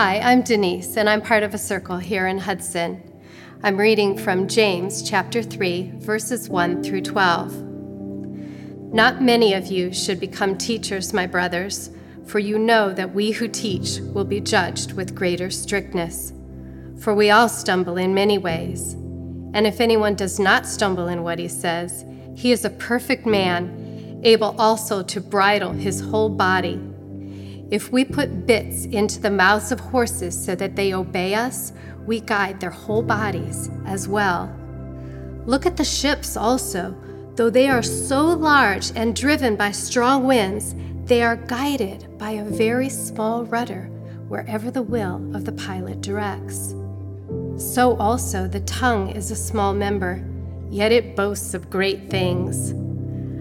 Hi, I'm Denise, and I'm part of a circle here in Hudson. I'm reading from James chapter 3, verses 1 through 12. Not many of you should become teachers, my brothers, for you know that we who teach will be judged with greater strictness. For we all stumble in many ways. And if anyone does not stumble in what he says, he is a perfect man, able also to bridle his whole body. If we put bits into the mouths of horses so that they obey us, we guide their whole bodies as well. Look at the ships also. Though they are so large and driven by strong winds, they are guided by a very small rudder wherever the will of the pilot directs. So also the tongue is a small member, yet it boasts of great things.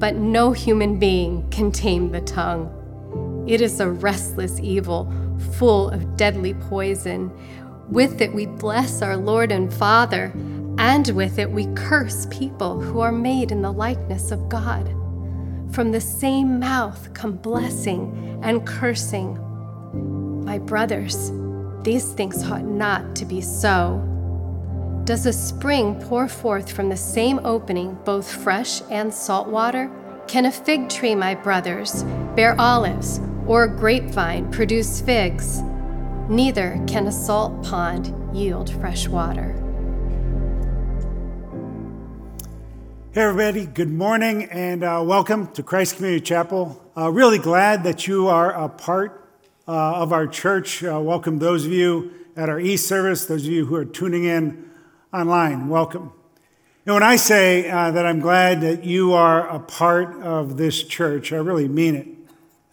but no human being can tame the tongue. It is a restless evil, full of deadly poison. With it we bless our Lord and Father, and with it we curse people who are made in the likeness of God. From the same mouth come blessing and cursing. My brothers, these things ought not to be so. Does a spring pour forth from the same opening both fresh and salt water? Can a fig tree, my brothers, bear olives, or a grapevine produce figs? Neither can a salt pond yield fresh water. Hey, everybody, good morning and uh, welcome to Christ Community Chapel. Uh, really glad that you are a part uh, of our church. Uh, welcome those of you at our e service, those of you who are tuning in online. Welcome. And when I say uh, that I'm glad that you are a part of this church, I really mean it.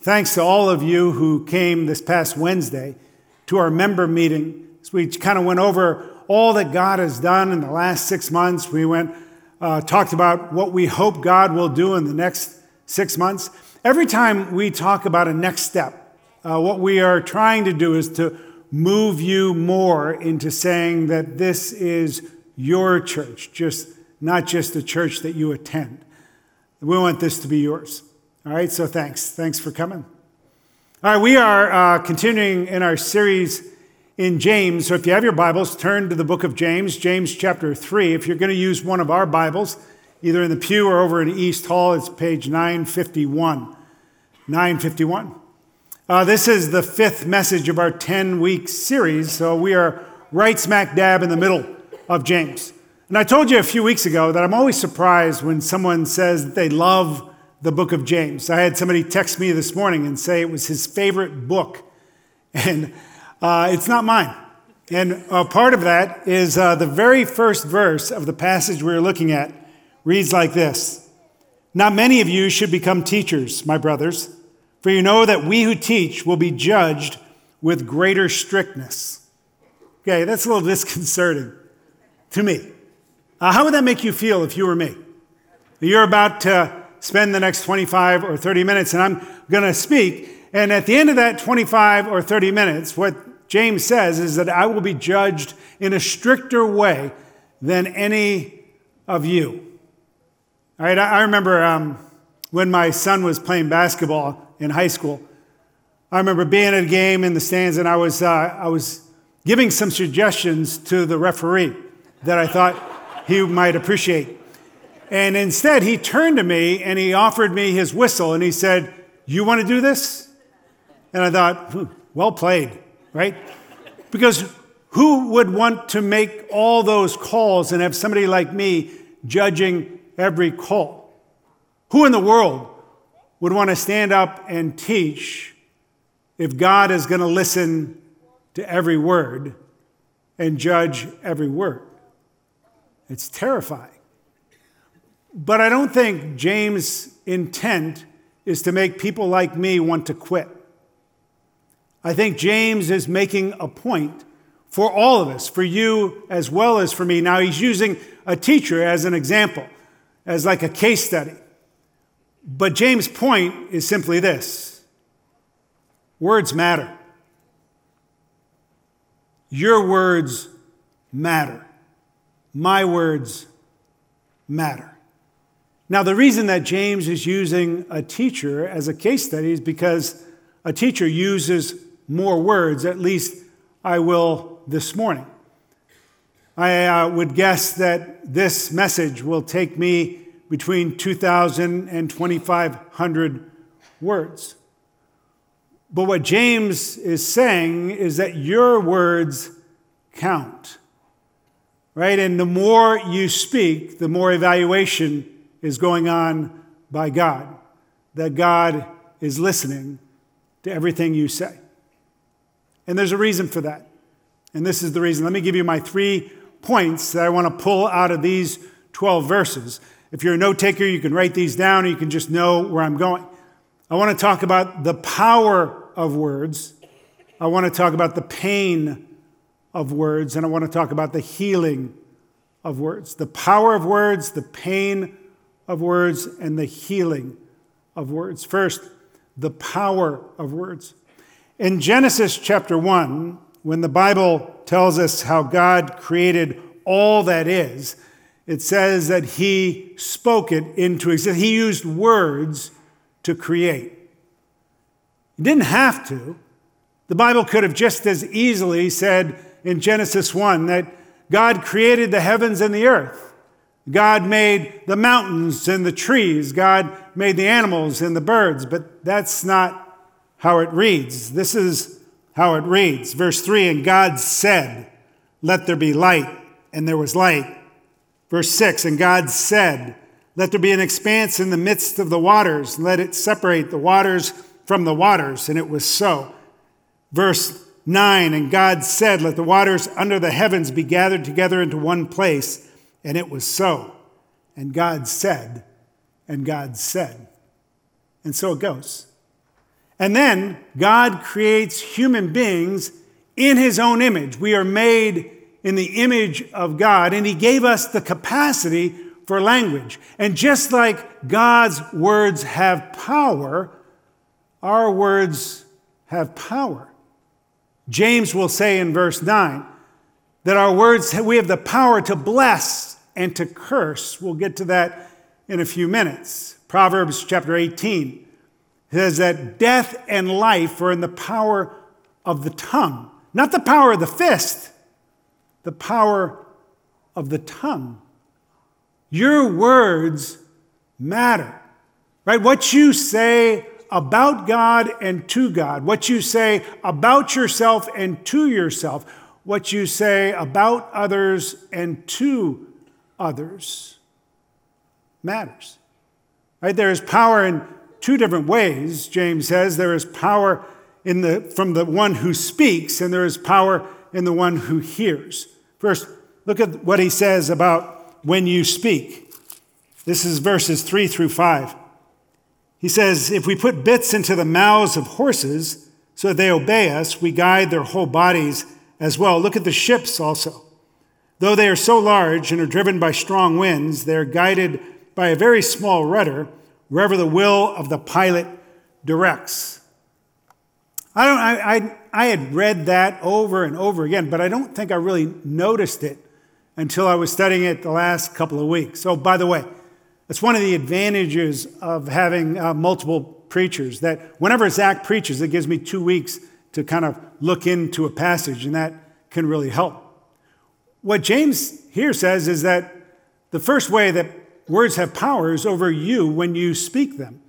Thanks to all of you who came this past Wednesday to our member meeting. So we kind of went over all that God has done in the last six months. We went, uh, talked about what we hope God will do in the next six months. Every time we talk about a next step, uh, what we are trying to do is to move you more into saying that this is your church, just not just the church that you attend. We want this to be yours. All right, so thanks. Thanks for coming. All right, we are uh, continuing in our series in James. So if you have your Bibles, turn to the book of James, James chapter 3. If you're going to use one of our Bibles, either in the pew or over in East Hall, it's page 951. 951. Uh, this is the fifth message of our 10 week series, so we are right smack dab in the middle of James. And I told you a few weeks ago that I'm always surprised when someone says that they love the book of James. I had somebody text me this morning and say it was his favorite book, and uh, it's not mine. And part of that is uh, the very first verse of the passage we are looking at reads like this Not many of you should become teachers, my brothers for you know that we who teach will be judged with greater strictness. Okay, that's a little disconcerting to me. Uh, how would that make you feel if you were me? You're about to spend the next 25 or 30 minutes, and I'm going to speak. And at the end of that 25 or 30 minutes, what James says is that I will be judged in a stricter way than any of you. All right, I, remember um, when my son was playing basketball in high school. I remember being at a game in the stands and I was, uh, I was giving some suggestions to the referee that I thought he might appreciate. And instead, he turned to me and he offered me his whistle and he said, You want to do this? And I thought, hmm, Well played, right? Because who would want to make all those calls and have somebody like me judging every call? Who in the world would want to stand up and teach if God is going to listen to every word and judge every word. It's terrifying. But I don't think James' intent is to make people like me want to quit. I think James is making a point for all of us, for you as well as for me. Now, he's using a teacher as an example, as like a case study. But James' point is simply this words matter. Your words matter. My words matter. Now, the reason that James is using a teacher as a case study is because a teacher uses more words, at least I will this morning. I uh, would guess that this message will take me between 2,000 and 2,500 words. But what James is saying is that your words count, right? And the more you speak, the more evaluation is going on by God, that God is listening to everything you say. And there's a reason for that. And this is the reason. Let me give you my three points that I want to pull out of these 12 verses. If you're a note taker, you can write these down or you can just know where I'm going. I want to talk about the power of words. I want to talk about the pain of words. And I want to talk about the healing of words. The power of words, the pain of words, and the healing of words. First, the power of words. In Genesis chapter 1, when the Bible tells us how God created all that is, it says that He spoke it into existence. He used words to create. He didn't have to. The Bible could have just as easily said in Genesis 1 that God created the heavens and the earth. God made the mountains and the trees. God made the animals and the birds. But that's not how it reads. This is how it reads. Verse 3 And God said, Let there be light, and there was light. Verse 6 And God said, Let there be an expanse in the midst of the waters, let it separate the waters from the waters. And it was so. Verse 9 And God said, Let the waters under the heavens be gathered together into one place. And it was so. And God said, and God said. And so it goes. And then God creates human beings in his own image. We are made in the image of God, and he gave us the capacity for language. And just like God's words have power, our words have power. James will say in verse 9 that our words, we have the power to bless and to curse. We'll get to that in a few minutes. Proverbs chapter 18 says that death and life are in the power of the tongue, not the power of the fist, the power of the tongue. Your words matter, right? What you say about God and to God, what you say about yourself and to yourself, what you say about others and to others matters. Right? There is power in two different ways, James says. There is power in the, from the one who speaks, and there is power in the one who hears. First, look at what he says about when you speak. This is verses 3 through 5. He says, If we put bits into the mouths of horses so that they obey us, we guide their whole bodies as well. Look at the ships also. Though they are so large and are driven by strong winds, they are guided by a very small rudder wherever the will of the pilot directs. I, don't, I, I, I had read that over and over again, but I don't think I really noticed it until I was studying it the last couple of weeks. So, by the way, that's one of the advantages of having uh, multiple preachers, that whenever Zach preaches, it gives me two weeks to kind of look into a passage, and that can really help. What James here says is that the first way that words have power is over you when you speak them.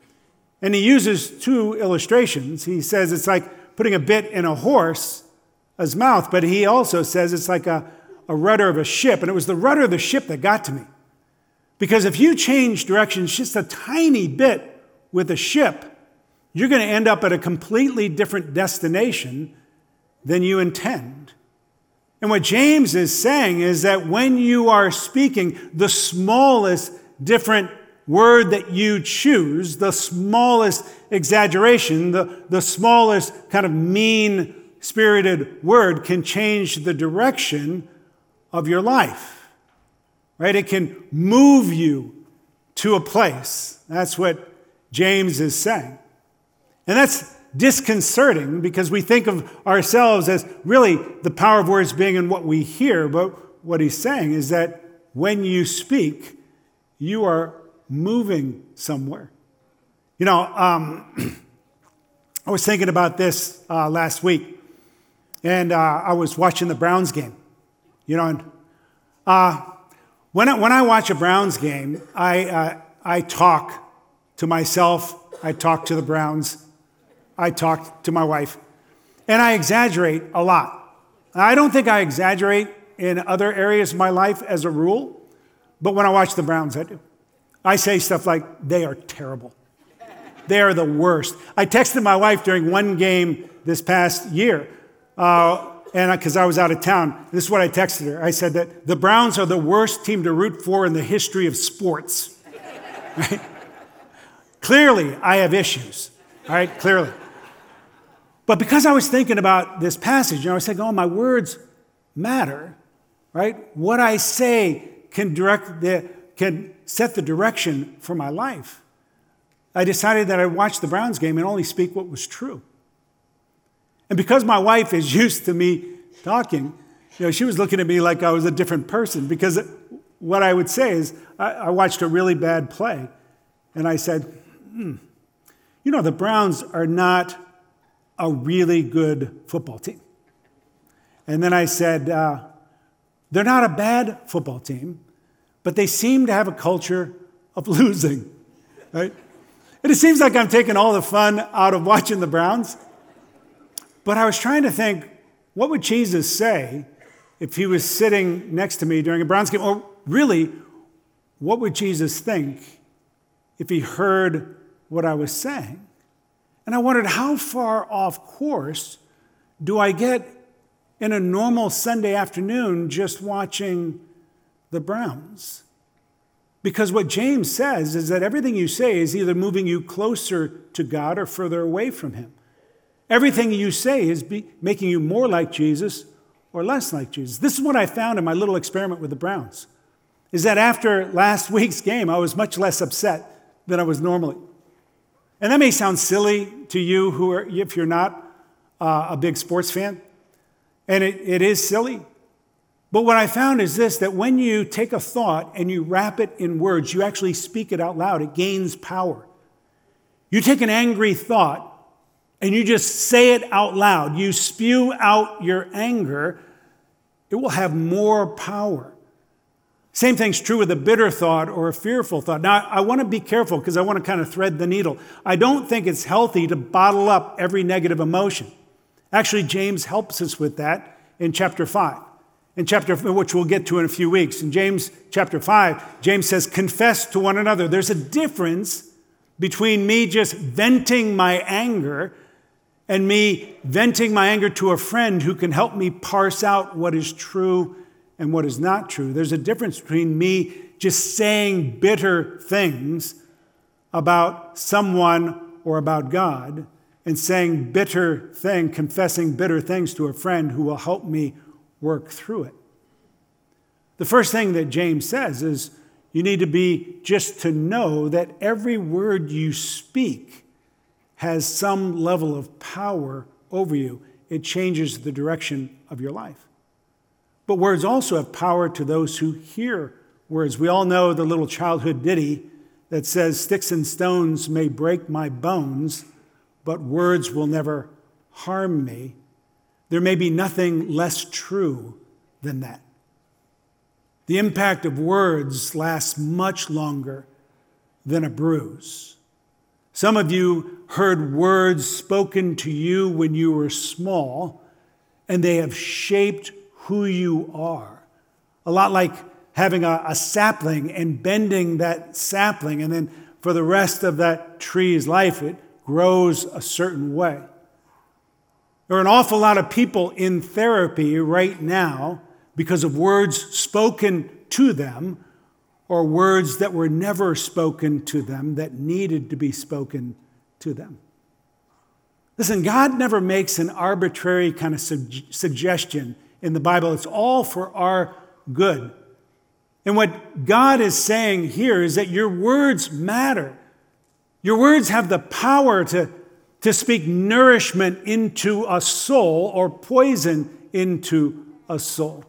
And he uses two illustrations. He says it's like putting a bit in a horse's mouth, but he also says it's like a, a rudder of a ship. And it was the rudder of the ship that got to me. Because if you change directions just a tiny bit with a ship, you're going to end up at a completely different destination than you intend. And what James is saying is that when you are speaking, the smallest different word that you choose, the smallest exaggeration, the, the smallest kind of mean spirited word can change the direction of your life, right? It can move you to a place. That's what James is saying. And that's disconcerting because we think of ourselves as really the power of words being in what we hear. But what he's saying is that when you speak, you are moving somewhere. You know, um, I was thinking about this uh, last week, and uh, I was watching the Browns game. You know, and uh, when, I, when I watch a Browns game, I, uh, I talk to myself, I talk to the Browns, I talk to my wife, and I exaggerate a lot. I don't think I exaggerate in other areas of my life as a rule, but when I watch the Browns, I do. I say stuff like, they are terrible. They are the worst. I texted my wife during one game this past year, uh, and because I, I was out of town. This is what I texted her. I said that the Browns are the worst team to root for in the history of sports. Clearly, I have issues. All right, clearly. But because I was thinking about this passage, you know, I was thinking, oh, my words matter, right? What I say can direct the, can set the direction for my life. I decided that I'd watch the Browns game and only speak what was true. And because my wife is used to me talking, you know, she was looking at me like I was a different person because what I would say is I, I watched a really bad play and I said, hmm, you know, the Browns are not a really good football team. And then I said, uh, they're not a bad football team, but they seem to have a culture of losing, right? And it seems like I'm taking all the fun out of watching the Browns. But I was trying to think, what would Jesus say if he was sitting next to me during a Browns game? Or really, what would Jesus think if he heard what I was saying? And I wondered, how far off course do I get in a normal Sunday afternoon just watching the Browns? Because what James says is that everything you say is either moving you closer to God or further away from Him. Everything you say is making you more like Jesus or less like Jesus. This is what I found in my little experiment with the Browns. Is that after last week's game, I was much less upset than I was normally. And that may sound silly to you who are, if you're not uh, a big sports fan. And it, it is silly. But what I found is this that when you take a thought and you wrap it in words, you actually speak it out loud, it gains power. You take an angry thought and you just say it out loud, you spew out your anger, it will have more power. Same thing's true with a bitter thought or a fearful thought. Now, I want to be careful because I want to kind of thread the needle. I don't think it's healthy to bottle up every negative emotion. Actually, James helps us with that in chapter 5 in chapter, which we'll get to in a few weeks. In James chapter 5, James says, Confess to one another. There's a difference between me just venting my anger and me venting my anger to a friend who can help me parse out what is true and what is not true. There's a difference between me just saying bitter things about someone or about God and saying bitter thing, confessing bitter things to a friend who will help me work through it. The first thing that James says is you need to be just to know that every word you speak has some level of power over you. It changes the direction of your life. But words also have power to those who hear words. We all know the little childhood ditty that says, Sticks and stones may break my bones, but words will never harm me. There may be nothing less true than that. The impact of words lasts much longer than a bruise. Some of you heard words spoken to you when you were small, and they have shaped who you are. A lot like having a, a, sapling and bending that sapling, and then for the rest of that tree's life, it grows a certain way. There are an awful lot of people in therapy right now because of words spoken to them or words that were never spoken to them that needed to be spoken to them. Listen, God never makes an arbitrary kind of su- suggestion in the Bible, it's all for our good. And what God is saying here is that your words matter. Your words have the power to, to speak nourishment into a soul or poison into a soul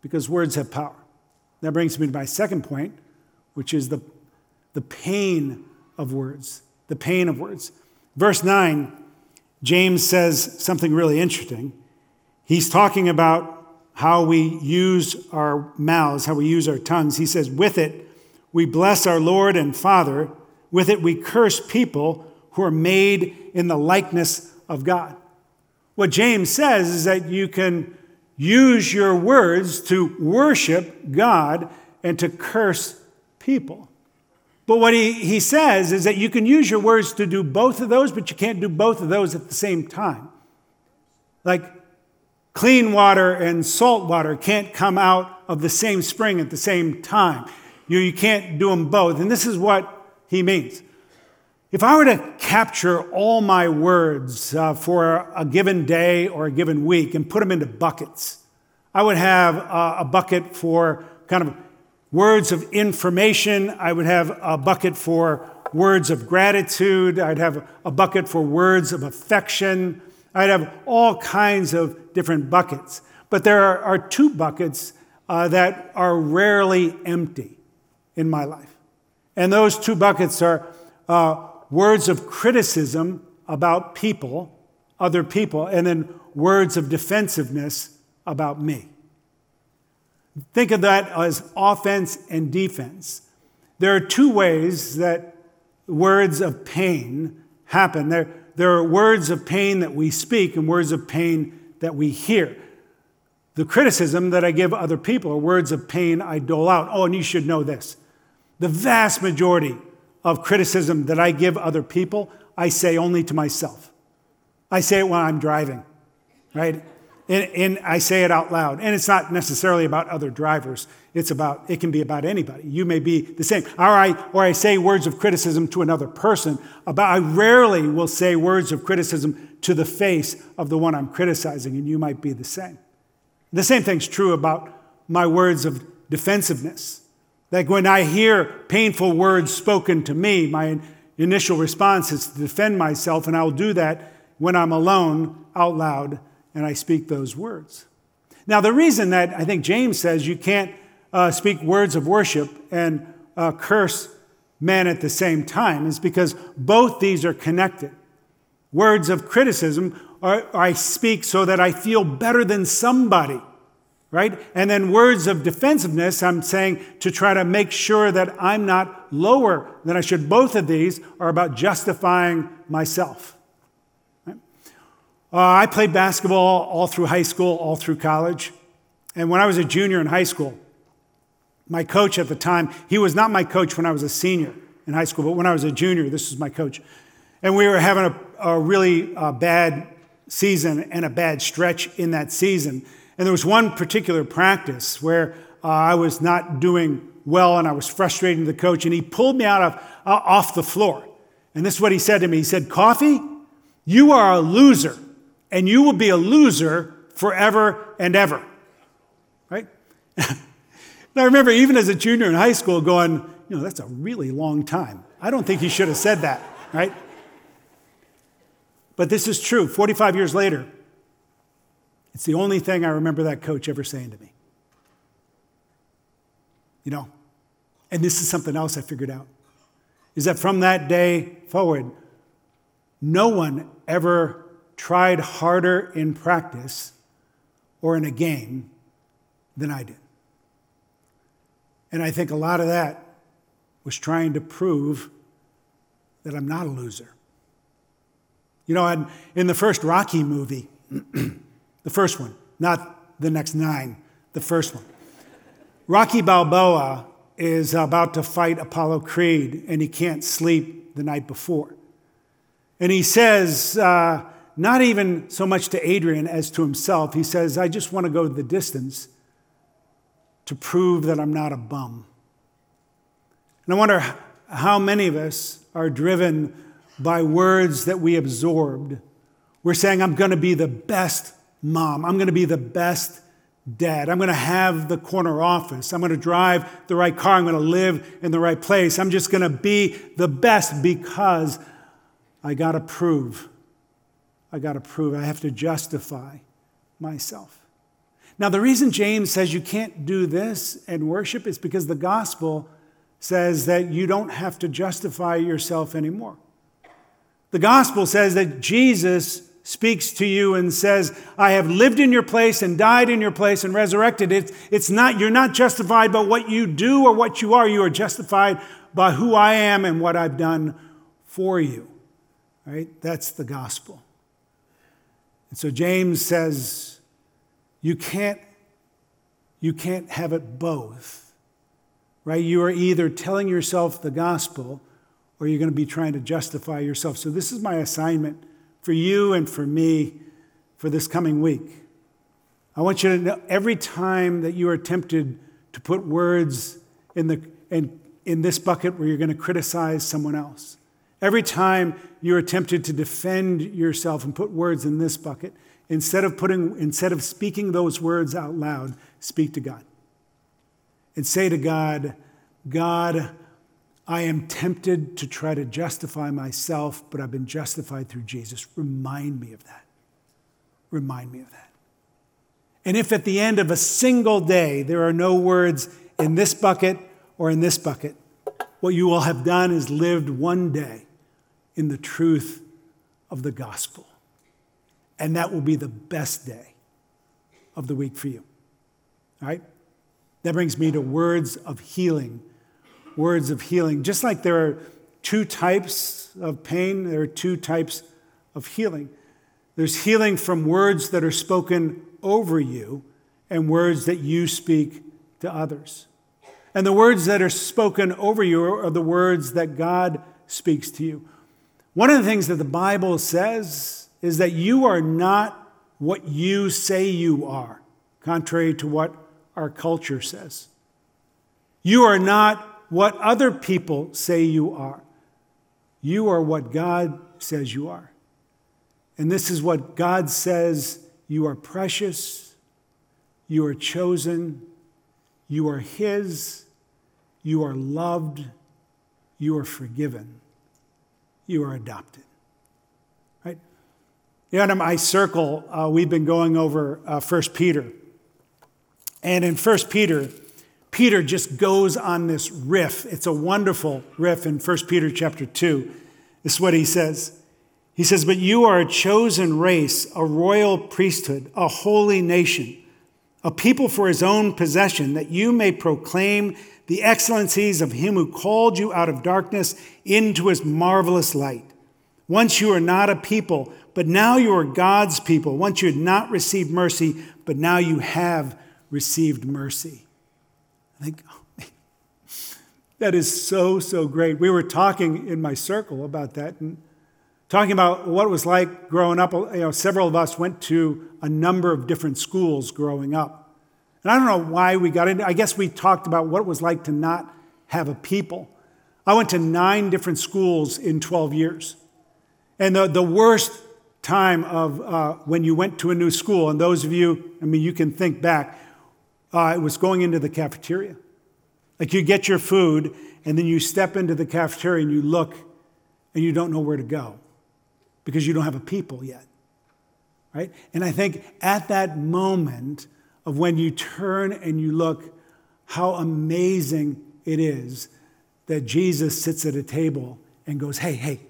because words have power. That brings me to my second point, which is the, the pain of words. The pain of words. Verse 9, James says something really interesting. He's talking about how we use our mouths, how we use our tongues. He says, With it, we bless our Lord and Father. With it, we curse people who are made in the likeness of God. What James says is that you can use your words to worship God and to curse people. But what he, he says is that you can use your words to do both of those, but you can't do both of those at the same time. Like clean water and salt water can't come out of the same spring at the same time. You, you can't do them both. And this is what he means. If I were to capture all my words uh, for a given day or a given week and put them into buckets, I would have uh, a bucket for kind of words of information. I would have a bucket for words of gratitude. I'd have a bucket for words of affection. I'd have all kinds of different buckets. But there are, are two buckets uh, that are rarely empty in my life. And those two buckets are uh, words of criticism about people, other people, and then words of defensiveness about me. Think of that as offense and defense. There are two ways that words of pain happen. There, there are words of pain that we speak and words of pain that we hear. The criticism that I give other people are words of pain I dole out. Oh, and you should know this. The vast majority of criticism that I give other people, I say only to myself. I say it when I'm driving, right? And, and, I say it out loud. And it's not necessarily about other drivers. It's about, it can be about anybody. You may be the same. Or I, or I say words of criticism to another person. About, I rarely will say words of criticism to the face of the one I'm criticizing, and you might be the same. The same thing's true about my words of defensiveness. Like when I hear painful words spoken to me, my initial response is to defend myself, and I'll do that when I'm alone out loud and I speak those words. Now, the reason that I think James says you can't uh, speak words of worship and uh, curse men at the same time is because both these are connected. Words of criticism are, I speak so that I feel better than somebody, right? And then words of defensiveness, I'm saying to try to make sure that I'm not lower than I should. Both of these are about justifying myself. Uh, I played basketball all through high school, all through college. And when I was a junior in high school, my coach at the time, he was not my coach when I was a senior in high school, but when I was a junior, this was my coach. And we were having a, a really uh, bad season and a bad stretch in that season. And there was one particular practice where uh, I was not doing well and I was frustrating the coach, and he pulled me out of, uh, off the floor. And this is what he said to me He said, Coffee, you are a loser and you will be a loser forever and ever. Right? and I remember even as a junior in high school going, you know, that's a really long time. I don't think he should have said that, right? But this is true. 45 years later, it's the only thing I remember that coach ever saying to me. You know, and this is something else I figured out is that from that day forward, no one ever tried harder in practice or in a game than I did. And I think a lot of that was trying to prove that I'm not a loser. You know, in the first Rocky movie, the first one, not the next nine, the first one, Rocky Balboa is about to fight Apollo Creed and he can't sleep the night before. And he says, uh, not even so much to Adrian as to himself. He says, I just want to go the distance to prove that I'm not a bum. And I wonder how many of us are driven by words that we absorbed We're saying, I'm going to be the best mom. I'm going to be the best dad. I'm going to have the corner office. I'm going to drive the right car. I'm going to live in the right place. I'm just going to be the best because I got to prove. I got to prove. I have to justify myself. Now, the reason James says you can't do this and worship is because the gospel says that you don't have to justify yourself anymore. The gospel says that Jesus speaks to you and says, I have lived in your place and died in your place and resurrected. It's, it's not, you're not justified by what you do or what you are. You are justified by who I am and what I've done for you. Right? That's the gospel. And so James says, you can't, you can't have it both. Right? You are either telling yourself the gospel or you're going to be trying to justify yourself. So this is my assignment for you and for me for this coming week. I want you to know every time that you are tempted to put words in, the, in, in this bucket where you're going to criticize someone else, every time you are tempted to defend yourself and put words in this bucket, instead of, putting, instead of speaking those words out loud, speak to God. And say to God, God, I am tempted to try to justify myself, but I've been justified through Jesus. Remind me of that. Remind me of that. And if at the end of a single day there are no words in this bucket or in this bucket, what you will have done is lived one day in the truth of the gospel. And that will be the best day of the week for you. All right? That brings me to words of healing words of healing. Just like there are two types of pain, there are two types of healing. There's healing from words that are spoken over you and words that you speak to others. And the words that are spoken over you are the words that God speaks to you. One of the things that the Bible says is that you are not what you say you are, contrary to what our culture says. You are not what other people say you are. You are what God says you are. And this is what God says you are precious, you are chosen, you are His, you are loved, you are forgiven, you are adopted. Right? Yeah, in my circle, uh, we've been going over uh, 1 Peter. And in 1 Peter, Peter just goes on this riff. It's a wonderful riff in 1 Peter chapter 2. This is what he says. He says, But you are a chosen race, a royal priesthood, a holy nation, a people for his own possession, that you may proclaim the excellencies of him who called you out of darkness into his marvelous light. Once you were not a people, but now you are God's people. Once you had not received mercy, but now you have received mercy. Think, oh, that is so, so great. We were talking in my circle about that and talking about what it was like growing up. You know, several of us went to a number of different schools growing up. And I don't know why we got into I guess we talked about what it was like to not have a people. I went to nine different schools in 12 years. And the, the worst time of uh, when you went to a new school, and those of you, I mean, you can think back, uh, it was going into the cafeteria. Like you get your food, and then you step into the cafeteria and you look, and you don't know where to go because you don't have a people yet. Right? And I think at that moment of when you turn and you look, how amazing it is that Jesus sits at a table and goes, Hey, hey,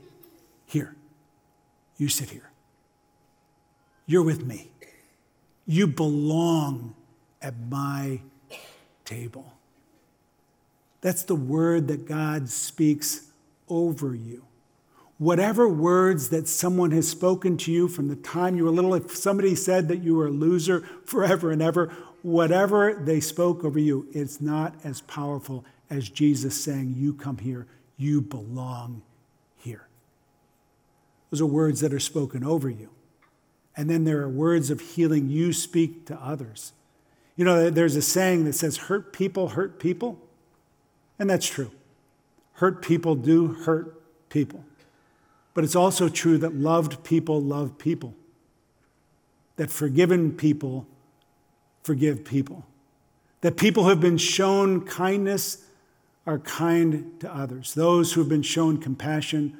here, you sit here. You're with me. You belong at my table. That's the word that God speaks over you. Whatever words that someone has spoken to you from the time you were little, if somebody said that you were a loser forever and ever, whatever they spoke over you, it's not as powerful as Jesus saying, You come here, you belong here. Those are words that are spoken over you. And then there are words of healing you speak to others. You know, there's a saying that says, hurt people hurt people. And that's true. Hurt people do hurt people. But it's also true that loved people love people. that forgiven people forgive people, that people who have been shown kindness are kind to others, those who have been shown compassion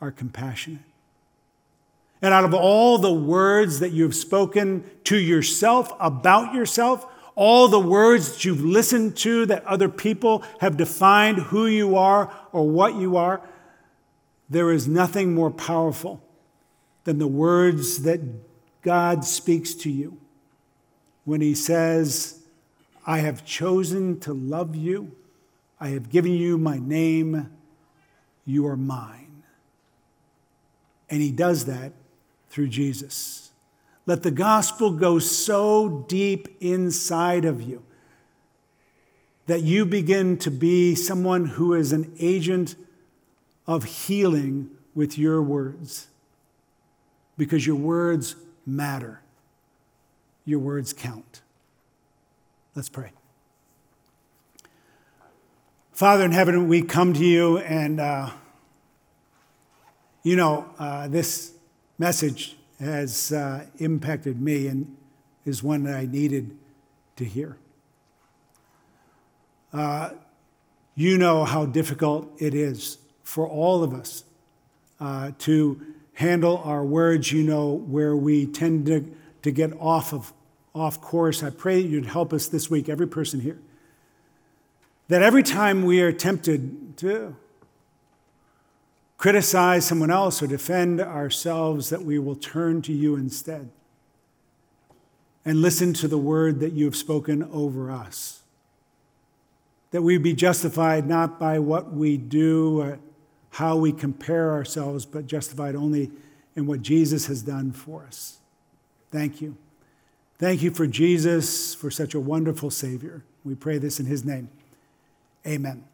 are compassionate. And out of all the words that you've spoken to yourself about yourself, all the words that you've listened to that other people have defined who you are or what you are, there is nothing more powerful than the words that God speaks to you when He says, I have chosen to love you, I have given you my name, you are mine. And He does that through Jesus. Let the gospel go so deep inside of you that you begin to be someone who is an agent of healing with your words. Because your words matter, your words count. Let's pray. Father in heaven, we come to you, and uh, you know, uh, this message has uh, impacted me and is one that I needed to hear. Uh, you know how difficult it is for all of us uh, to handle our words. You know where we tend to, to get off of off course. I pray that you'd help us this week, every person here, that every time we are tempted to criticize someone else or defend ourselves, that we will turn to you instead and listen to the word that you have spoken over us. That we be justified not by what we do, or how we compare ourselves, but justified only in what Jesus has done for us. Thank you. Thank you for Jesus, for such a wonderful Savior. We pray this in His name. Amen.